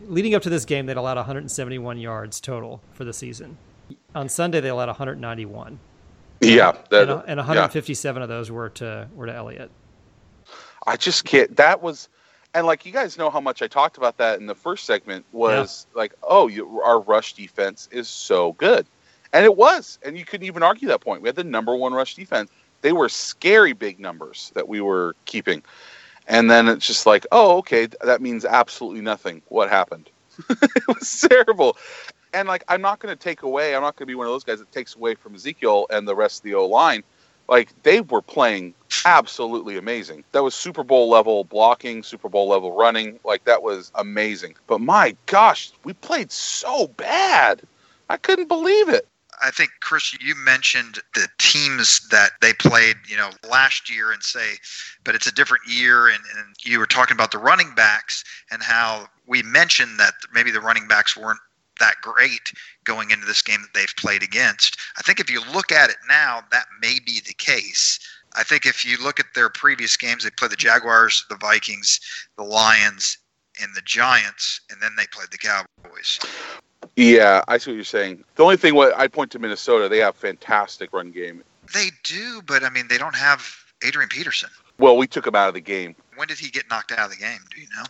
S4: Leading up to this game, they'd allowed 171 yards total for the season. On Sunday, they allowed 191,
S7: Yeah, that,
S4: and, and
S7: yeah.
S4: 157 of those were to were to Elliott.
S7: I just can't. That was, and like you guys know how much I talked about that in the first segment was like, oh, you, our rush defense is so good, and it was, and you couldn't even argue that point. We had the number one rush defense. They were scary big numbers that we were keeping, and then it's just like, oh, okay, that means absolutely nothing. What happened? it was terrible. And like, I'm not going to take away. I'm not going to be one of those guys that takes away from Ezekiel and the rest of the O line. Like they were playing absolutely amazing. That was Super Bowl level blocking, Super Bowl level running. Like that was amazing. But my gosh, we played so bad. I couldn't believe it.
S9: I think Chris, you mentioned the teams that they played, you know, last year, and say, but it's a different year, and, and you were talking about the running backs and how we mentioned that maybe the running backs weren't that great going into this game that they've played against. I think if you look at it now, that may be the case. I think if you look at their previous games, they played the Jaguars, the Vikings, the Lions, and the Giants, and then they played the Cowboys.
S7: Yeah, I see what you're saying. The only thing what I'd point to Minnesota, they have fantastic run game.
S9: They do, but I mean, they don't have Adrian Peterson.
S7: Well, we took him out of the game.
S9: When did he get knocked out of the game? Do you know?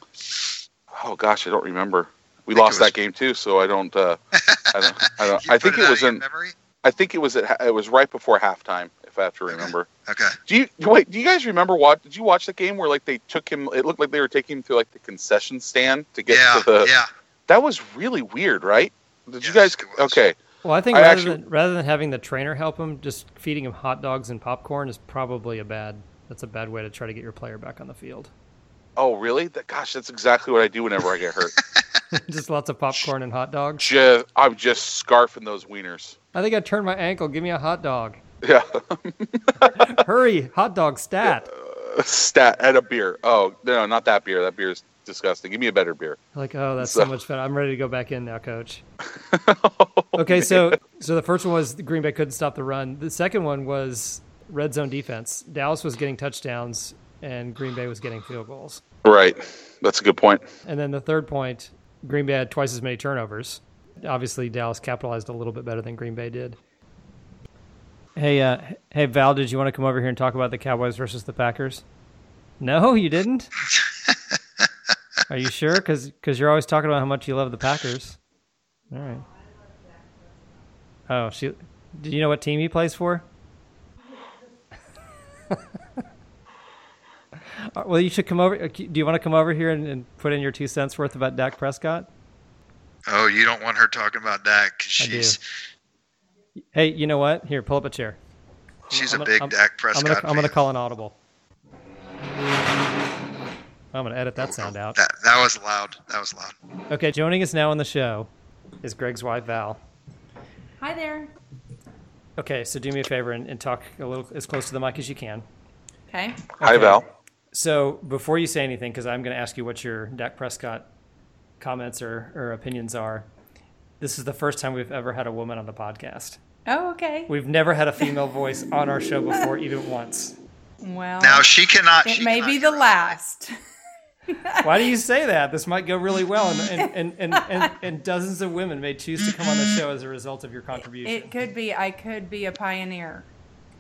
S7: Oh gosh, I don't remember. We lost
S9: was-
S7: that game too, so I don't. Uh, I don't. I don't. I think it
S9: out
S7: was in.
S9: memory.
S7: I think it was at. It was right before halftime, if I have to remember.
S9: Okay.
S7: Do you wait? Do you guys remember what? Did you watch the game where like they took him? It looked like they were taking him to like the concession stand to get
S9: Yeah,
S7: to the.
S9: yeah.
S7: That was really weird, right? Did you guys? Okay.
S4: Well, I think
S7: I
S4: rather,
S7: actually-
S4: than, rather than having the trainer help him, just feeding him hot dogs and popcorn is probably a bad. That's a bad way to try to get your player back on the field.
S7: Oh, really? That, gosh, that's exactly what I do whenever I get hurt.
S4: just lots of popcorn and hot dogs.
S7: just, I'm just scarfing those wieners.
S4: I think I turned my ankle. Give me a hot dog.
S7: Yeah.
S4: Hurry, hot dog stat.
S7: Uh, stat and a beer. Oh no, not that beer. That beer is disgusting. Give me a better beer.
S4: Like, oh, that's so,
S7: So-
S4: much fun. I'm ready to go back in now, coach. okay, so so the first one was Green Bay couldn't stop the run. The second one was red zone defense. Dallas was getting touchdowns and Green Bay was getting field goals.
S7: Right. That's a good point.
S4: And then the third point, Green Bay had twice as many turnovers. Obviously, Dallas capitalized a little bit better than Green Bay did. Hey, uh, hey, Val, did you want to come over here and talk about the Cowboys versus the Packers? No, you didn't. Are you sure? Because you're always talking about how much you love the Packers. All right. Oh, she. Do you know what team he plays for? Well, you should come over. uh, Do you want to come over here and, and put in your two cents worth about Dak Prescott?
S9: Oh, you don't want her talking about Dak.
S4: I do.
S9: she's
S4: Hey, you know what? Here, pull up a chair.
S9: she's
S4: I'm
S9: a
S4: gonna-
S9: big
S4: I'm-
S9: Dak
S4: I'm
S9: Prescott
S4: gonna, I'm gonna call an audible. I'm gonna edit that sound out.
S9: That that was loud. That was loud.
S4: Okay, joining us now on the show is Greg's wife Val.
S3: Hi there.
S4: Okay, so do me a favor and, and talk a little as close to the mic as you can.
S3: Okay.
S7: Hi, Val.
S4: So before you say anything, because I'm going to ask you what your Dak Prescott comments or, or opinions are, this is the first time we've ever had a woman on the podcast.
S3: Oh, okay.
S4: We've never had a female voice on our show before, even once.
S3: Well,
S9: Now she cannot.
S3: it
S9: she
S3: may
S9: cannot
S3: be the last.
S4: Why do you say that? This might go really well, and, and, and, and, and, and dozens of women may choose to come on the show as a result of your contribution.
S3: It could be. I could be a pioneer.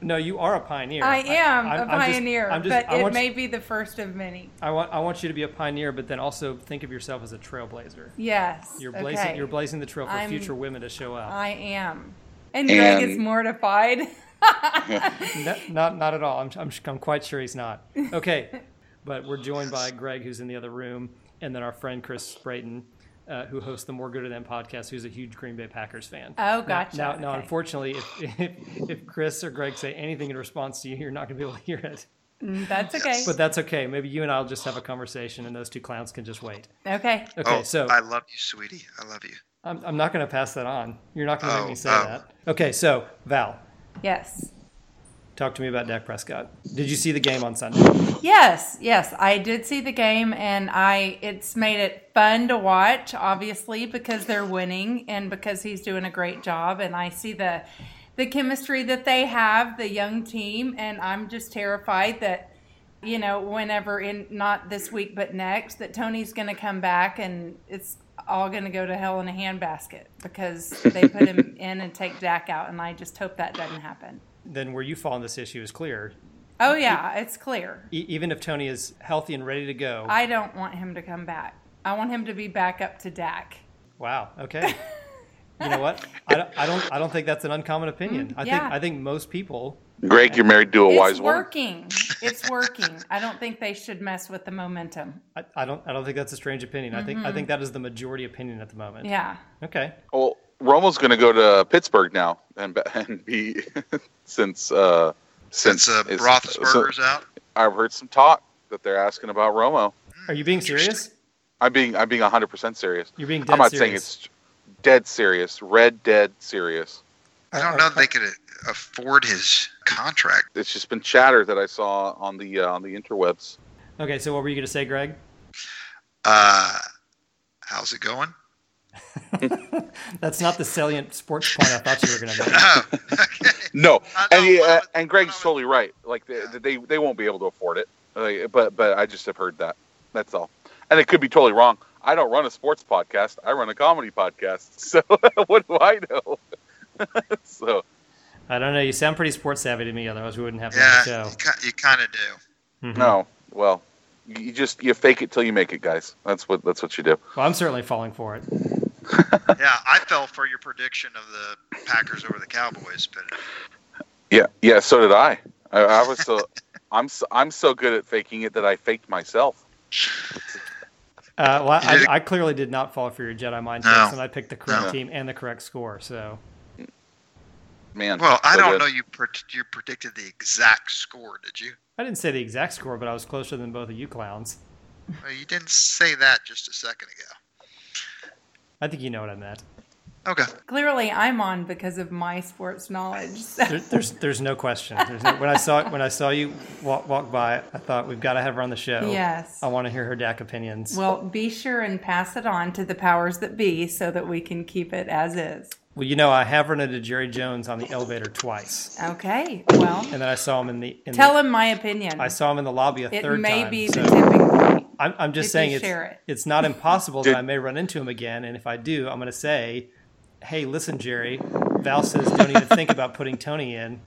S4: No, you are a pioneer.
S3: I am
S4: I'm-
S3: a
S4: I'm just-
S3: pioneer,
S4: I'm just-
S3: but
S4: I
S3: it may
S4: you-
S3: be the first of many.
S4: I want, I want you to be a pioneer, but then also think of yourself as a trailblazer.
S3: Yes.
S4: You're blazing,
S3: okay.
S4: you're blazing the trail for
S3: I'm-
S4: future women to show up.
S3: I am. And Greg is mortified.
S4: No, not, not at all. I'm, I'm, I'm quite sure he's not. Okay, but we're joined by Greg, who's in the other room, and then our friend Chris Brayton, uh, who hosts the More Gooder Than podcast, who's a huge Green Bay Packers fan.
S3: Oh, gotcha.
S4: Now, now,
S3: Okay.
S4: unfortunately, if, if, if Chris or Greg say anything in response to you, you're not going to be able to hear it.
S3: Mm, That's okay.
S4: But that's okay. Maybe you and I'll just have a conversation, and those two clowns can just wait.
S3: okay.
S4: Okay,
S9: oh,
S4: so
S9: I love you, sweetie. I love you.
S4: I'm, I'm not going to pass that on. You're not going to
S9: Oh,
S4: make me say
S9: oh.
S4: that. Okay, so Val,
S3: Yes.
S4: Talk to me about Dak Prescott. Did you see the game on Sunday?
S3: Yes, yes, I did see the game and I it's made it fun to watch obviously because they're winning and because he's doing a great job and I see the the chemistry that they have, the young team and I'm just terrified that you know, whenever in not this week but next that Tony's going to come back and it's all going to go to hell in a handbasket because they put him in and take Dak out and I just hope that doesn't happen.
S4: Then where you fall on this issue is clear.
S3: Oh yeah, it's clear.
S4: E- even if Tony is healthy and ready to go.
S3: I don't want him to come back. I want him to be back up to Dak.
S4: wow. Okay. you know what? I don't, I don't. I don't think that's an uncommon opinion. I
S3: Mm, yeah.
S4: think. I think most people.
S7: Greg, you're married to a
S3: it's
S7: wise woman.
S3: It's working. It's working. I don't think they should mess with the momentum.
S4: I, I don't. I don't think that's a strange opinion. I think. I think that is the majority opinion at the moment.
S3: Mm-hmm. Yeah.
S4: Okay.
S7: Well, Romo's going to go to Pittsburgh now and be- and be since uh,
S9: Since uh, Roethlisberger's
S7: so-
S9: out.
S7: I've heard some talk that they're asking about Romo.
S4: Are you being serious?
S7: I'm being I'm being 100 percent serious.
S4: You're being dead
S7: I'm not
S4: serious.
S7: saying it's dead serious, red dead serious.
S9: I don't know if they could uh, afford his contract.
S7: It's just been chatter that I saw on the uh, on the interwebs.
S4: Okay. So what were you going to say, Greg?
S9: Uh, how's it going?
S4: That's not the salient sports point I thought you were going to make.
S9: Okay.
S7: No,
S9: I
S7: and he, uh, and Greg's totally right. Like they, they they won't be able to afford it. Like, but but I just have heard that. That's all. And it could be totally wrong. I don't run a sports podcast. I run a comedy podcast. So what do I know? so
S4: I don't know. You sound pretty sports savvy to me. Otherwise, we wouldn't have
S9: yeah,
S4: the show.
S9: you, you kind of do.
S4: Mhm.
S7: no, well, you you just you fake it till you make it, guys. That's what that's what you do.
S4: Well, I'm certainly falling for it.
S9: Yeah, I fell for your prediction of the Packers over the Cowboys, but
S7: Yeah, yeah. So did I. I, I was so I'm so, I'm so good at faking it that I faked myself.
S4: Uh, well, I, I clearly did not fall for your Jedi mind
S9: No.
S4: tricks, and I picked the correct
S7: No.
S4: team and the correct score. So
S7: Man.
S9: well, I
S7: so
S9: don't
S7: good.
S9: know. You pred- you predicted the exact score, did you?
S4: I didn't say the exact score, but I was closer than both of you clowns.
S9: Well, you didn't say that just a second ago.
S4: I think you know what I meant.
S9: Okay.
S3: Clearly, I'm on because of my sports knowledge. So-
S4: There, there's there's no question. There's no, when I saw when I saw you walk, walk by, I thought we've got to have her on the show.
S3: Yes.
S4: I want to hear her Dak opinions.
S3: well, be sure and pass it on to the powers that be so that we can keep it as is.
S4: Well, you know, I have run into Jerry Jones on the elevator twice,
S3: Okay. Well,
S4: and then I saw him in the. In
S3: tell
S4: the,
S3: him my opinion.
S4: I saw him in the lobby a
S3: it
S4: third
S3: may
S4: time.
S3: be
S4: so
S3: the tipping point.
S4: I'm, I'm just saying it's
S3: share it.
S4: it's not impossible that I may run into him again, and if I do, I'm going to say, "Hey, listen, Jerry. Val says don't even think about putting Tony in,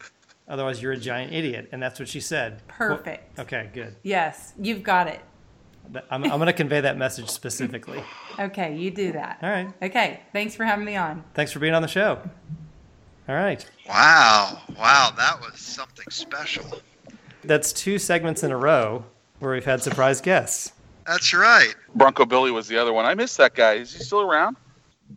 S4: otherwise you're a giant idiot." And that's what she said.
S3: Perfect.
S4: Well, okay, good.
S3: Yes, you've got it.
S4: I'm, I'm going to convey that message specifically.
S3: Okay, you do that.
S4: All right.
S3: Okay, thanks for having me on.
S4: Thanks for being on the show. All right.
S9: Wow. Wow. That was something special.
S4: That's two segments in a row where we've had surprise guests.
S9: That's right.
S7: Bronco Billy was the other one. I miss that guy. Is he still around?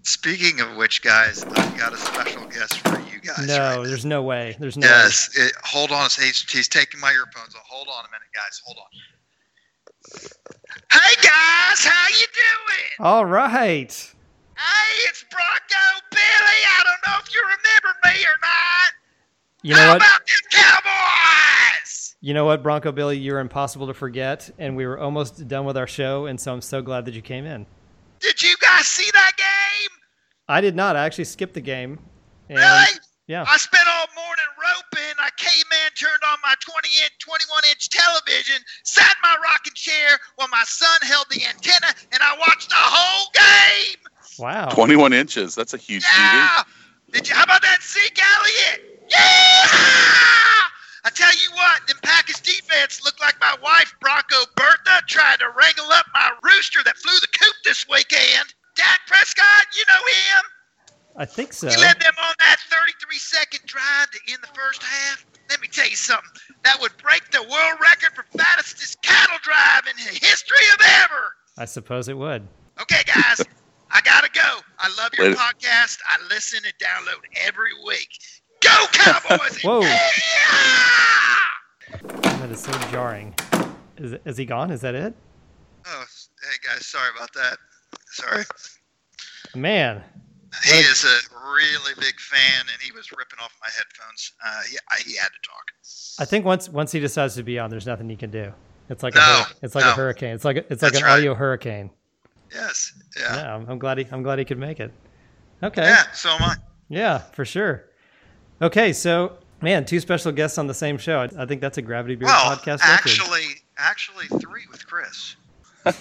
S9: Speaking of which, guys, I've got a special guest for you guys.
S4: No,
S9: right now.
S4: there's no way. There's no
S9: Yes. It, hold on. He's, he's taking my earphones. off. Hold on a minute, guys. Hold on. Hey guys, how you doing?
S4: All right.
S9: Hey, it's Bronco Billy. I don't know if you remember me or not.
S4: You know
S9: how
S4: what?
S9: about them Cowboys?
S4: You know what, Bronco Billy, you're impossible to forget, and we were almost done with our show, and so I'm so glad that you came in.
S9: Did you guys see that game?
S4: I did not. I actually skipped the game, and
S9: Really?
S4: Yeah.
S9: I spent all morning roping. I came in, turned on my 20 inch, 21 inch television, sat in my rocking chair while my son held the antenna, and I watched the whole game.
S4: Wow.
S7: 21 inches. That's a huge TV.
S9: Yeah. Did you? How about that Zeke Elliott? Yeah. I tell you what, them Packers defense looked like my wife Bronco Bertha tried to wrangle up my rooster that flew the coop this weekend. Dak Prescott, you know him.
S4: I think so.
S9: He led them on that 33 second drive to end the first half. Let me tell you something. That would break the world record for fastest cattle drive in the history of ever.
S4: I suppose it would.
S9: Okay, guys, I gotta go. I love your
S7: Later.
S9: podcast. I listen and download every week. Go Cowboys!
S4: Whoa. That is so jarring. Is, is he gone? Is that it?
S9: Oh, hey guys, sorry about that. Sorry.
S4: Man.
S9: He is a really big fan, and he was ripping off my headphones. Uh, he, I, he had to talk.
S4: I think once once he decides to be on, there's nothing he can do. It's like a
S9: No,
S4: hur- it's like a hurricane. It's like a, it's like
S9: That's
S4: an
S9: right.
S4: audio hurricane.
S9: Yes. Yeah.
S4: Yeah, I'm, I'm glad he I'm glad he could make it. Okay.
S9: Yeah. So am I.
S4: Yeah, for sure. Okay, so man, two special guests on the same show. I, I think that's a Gravity Beard
S9: Well,
S4: podcast record.
S9: actually, actually three with Chris.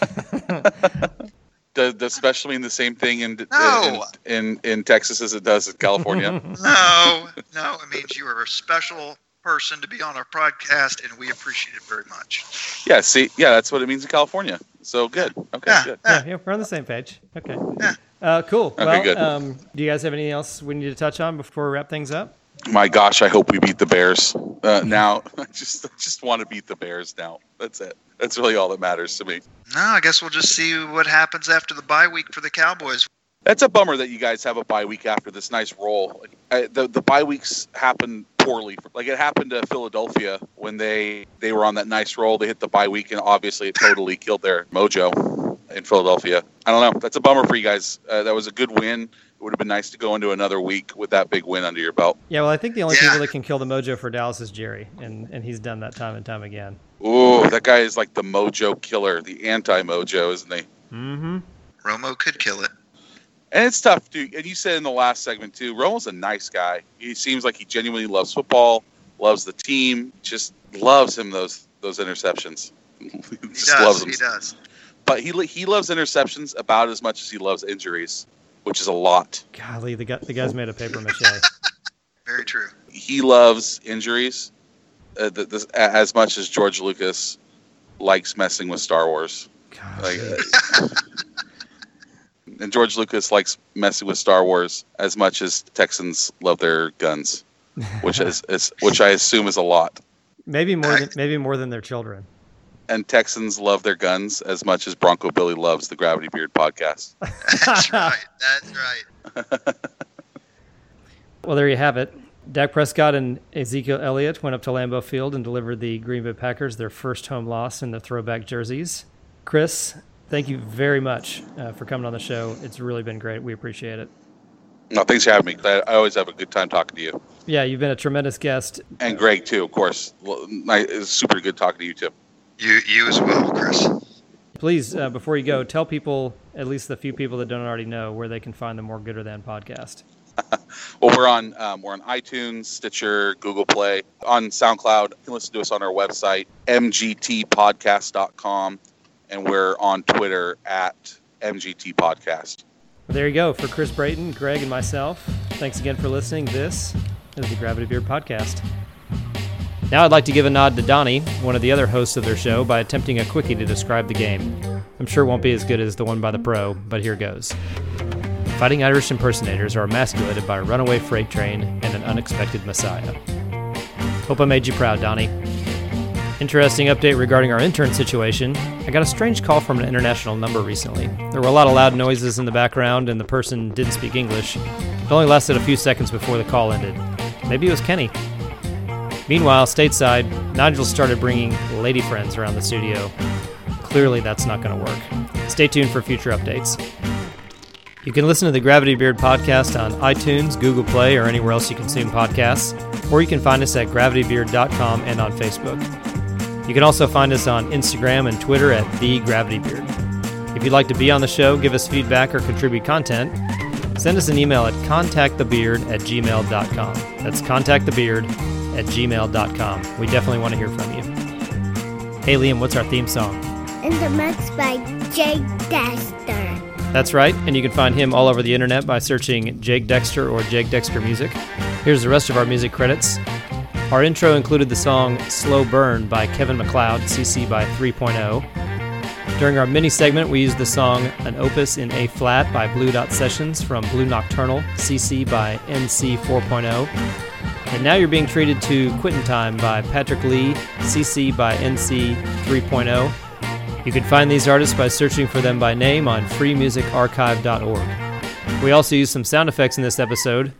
S7: Does, does special mean the same thing in,
S9: No.
S7: in, in in Texas as it does in California?
S9: No, no, it means you are a special person to be on our podcast, and we appreciate it very much.
S7: yeah. See, yeah, that's what it means in California. So good. Okay,
S9: Yeah.
S7: good.
S4: yeah, yeah, we're on the same page. Okay.
S9: Yeah.
S4: Uh, cool.
S7: Okay,
S4: well,
S7: good.
S4: Um, do you guys have anything else we need to touch on before we wrap things up?
S7: My gosh, I hope we beat the Bears. Uh, now, I just I just want to beat the Bears now. That's it. That's really all that matters to me.
S9: No, I guess we'll just see what happens after the bye week for the Cowboys.
S7: That's a bummer that you guys have a bye week after this nice roll. I, the the bye weeks happen poorly. Like it happened to Philadelphia when they they were on that nice roll. They hit the bye week, and obviously it totally killed their mojo in Philadelphia. I don't know. That's a bummer for you guys. Uh, that was a good win. It would have been nice to go into another week with that big win under your belt.
S4: Yeah, well, I think the only
S9: Yeah.
S4: people that can kill the mojo for Dallas is Jerry, and, and he's done that time and time again.
S7: Ooh, that guy is like the mojo killer, the anti-mojo, isn't he?
S4: Mm-hmm.
S9: Romo could kill it.
S7: And it's tough, dude. And you said in the last segment too, Romo's a nice guy. He seems like he genuinely loves football, loves the team, just loves him those those interceptions.
S9: He does.
S7: loves.
S9: He does.
S7: But he he loves interceptions about as much as he loves injuries, which is a lot.
S4: Golly, the guy, the guy's made of paper mache.
S9: Very true.
S7: He loves injuries uh, th- this, a- as much as George Lucas likes messing with Star Wars. Like, uh, and George Lucas likes messing with Star Wars as much as Texans love their guns, which is, is which I assume is a lot.
S4: maybe more than maybe more than their children.
S7: And Texans love their guns as much as Bronco Billy loves the Gravity Beard podcast.
S9: That's right. That's right.
S4: Well, there you have it. Dak Prescott and Ezekiel Elliott went up to Lambeau Field and delivered the Green Bay Packers their first home loss in the throwback jerseys. Chris, thank you very much uh, for coming on the show. It's really been great. We appreciate it.
S7: No, thanks for having me. I, I always have a good time talking to you,
S4: Yeah, you've been a tremendous guest.
S7: and Greg too, of course. Well, ni- It's super good talking to you too.
S9: You you as well, Chris.
S4: Please, uh, before you go, tell people, at least the few people that don't already know, where they can find the More Gooder Than podcast.
S7: Well, we're on um, we're on iTunes, Stitcher, Google Play, on SoundCloud. You can listen to us on our website, mgtpodcast.com, and we're on Twitter at mgtpodcast.
S4: Well, there you go. For Chris Brayton, Greg, and myself, thanks again for listening. This is the Gravity Beard Podcast. Now I'd like to give a nod to Donnie, one of the other hosts of their show, by attempting a quickie to describe the game. I'm sure it won't be as good as the one by the pro, but here goes. Fighting Irish impersonators are emasculated by a runaway freight train and an unexpected messiah. Hope I made you proud, Donnie. Interesting update regarding our intern situation. I got a strange call from an international number recently. There were a lot of loud noises in the background, and the person didn't speak English. It only lasted a few seconds before the call ended. Maybe it was Kenny. Meanwhile, stateside, Nigel started bringing lady friends around the studio. Clearly, that's not going to work. Stay tuned for future updates. You can listen to the Gravity Beard podcast on iTunes, Google Play, or anywhere else you consume podcasts, or you can find us at gravitybeard.com and on Facebook. You can also find us on Instagram and Twitter at The Gravity Beard. If you'd like to be on the show, give us feedback, or contribute content, send us an email at contactthebeard at gmail.com. That's contactthebeard at gmail.com. We definitely want to hear from you. Hey, Liam, what's our theme song?
S8: In the mix by Jake Dexter.
S4: That's right, and you can find him all over the internet by searching Jake Dexter or Jake Dexter Music. Here's the rest of our music credits. Our intro included the song Slow Burn by Kevin MacLeod, CC by 3.0. During our mini segment, we used the song An Opus in A Flat by Blue Dot Sessions from Blue Nocturnal, CC by NC 4.0. And now you're being treated to Quitting Time by Patrick Lee, CC by NC 3.0. You can find these artists by searching for them by name on freemusicarchive.org. We also used some sound effects in this episode.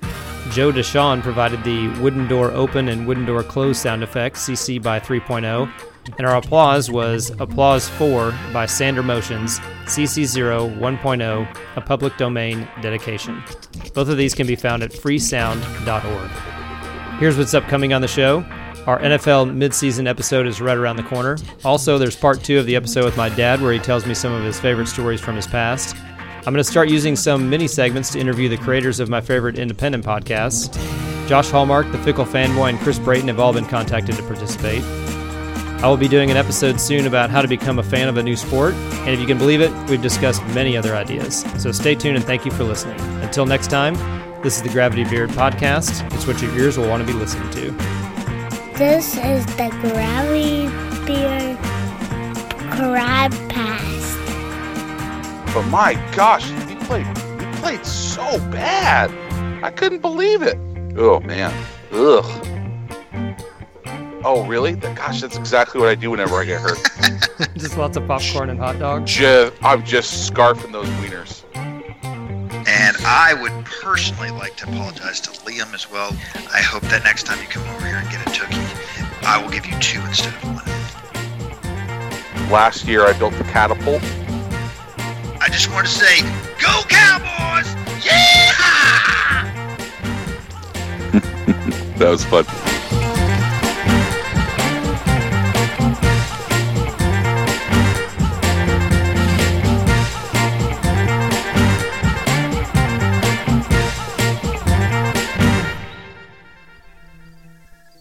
S4: Joe Deshon provided the wooden door open and wooden door close sound effects, CC by 3.0. And our applause was Applause 4 by Sander Motions, CC0 1.0, a public domain dedication. Both of these can be found at freesound.org. Here's what's upcoming on the show. Our NFL midseason episode is right around the corner. Also, there's part two of the episode with my dad where he tells me some of his favorite stories from his past. I'm going to start using some mini segments to interview the creators of my favorite independent podcasts. Josh Hallmark, The Fickle Fanboy, and Chris Brayton have all been contacted to participate. I will be doing an episode soon about how to become a fan of a new sport, and if you can believe it, we've discussed many other ideas. So stay tuned and thank you for listening. Until next time, this is the Gravity Beard Podcast. It's what your ears will want to be listening to.
S8: This is the Gravity Beard Crab Pass.
S6: But oh my gosh, he played he played so bad. I couldn't believe it. Oh man. Ugh. Oh really? Gosh, that's exactly what I do whenever I get hurt.
S4: Just lots of popcorn and hot dogs.
S6: just, I'm just scarfing those wieners.
S9: And I would personally like to apologize to Liam as well. I hope that next time you come over here and get a Tookie, I will give you two instead of one.
S6: Last year I built the catapult.
S9: I just want to say, go Cowboys! Yeah!
S7: That was fun.